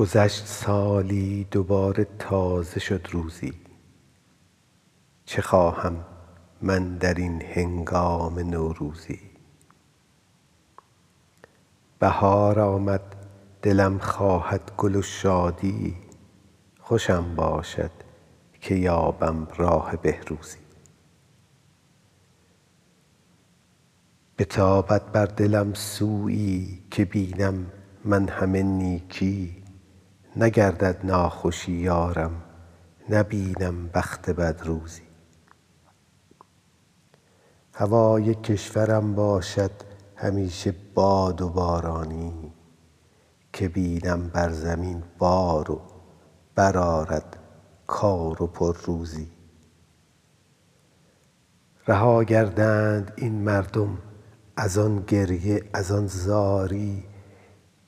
گذشت سالی دوباره تازه شد روزی. چه خواهم من در این هنگام نوروزی؟ بهار آمد دلم خواهد گل و شادی. خوشم باشد که یابم راه بهروزی. بتابد بر دلم سویی که بینم من همه نیکی. نگردد ناخوشی یارم نبینم بخت بد روزی هوای کشورم باشد همیشه باد و بارانی که بینم بر زمین بار و برآرد کار و پرروزی. رها گردند این مردم از آن گریه از آن زاری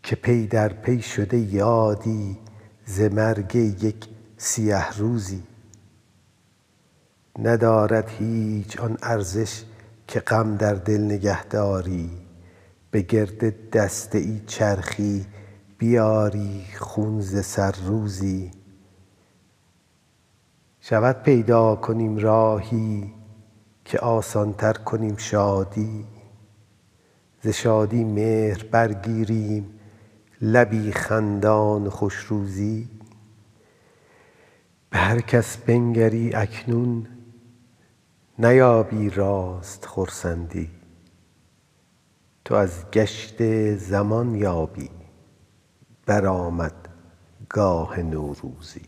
که پی در پی شده یادی ز مرگ یک سیه روزی. ندارد هیچ آن ارزش که غم در دل نگه داری به گرد دسته ای چرخی بیاری خون ز سر روزی. شود پیدا کنیم راهی که آسان تر کنیم شادی. ز شادی مهر برگیریم لبی خندان و خوش روزی به هر کس بنگری اکنون نیابی راست خرسندی. تو از گشت زمان یابی برآمد گاه نوروزی.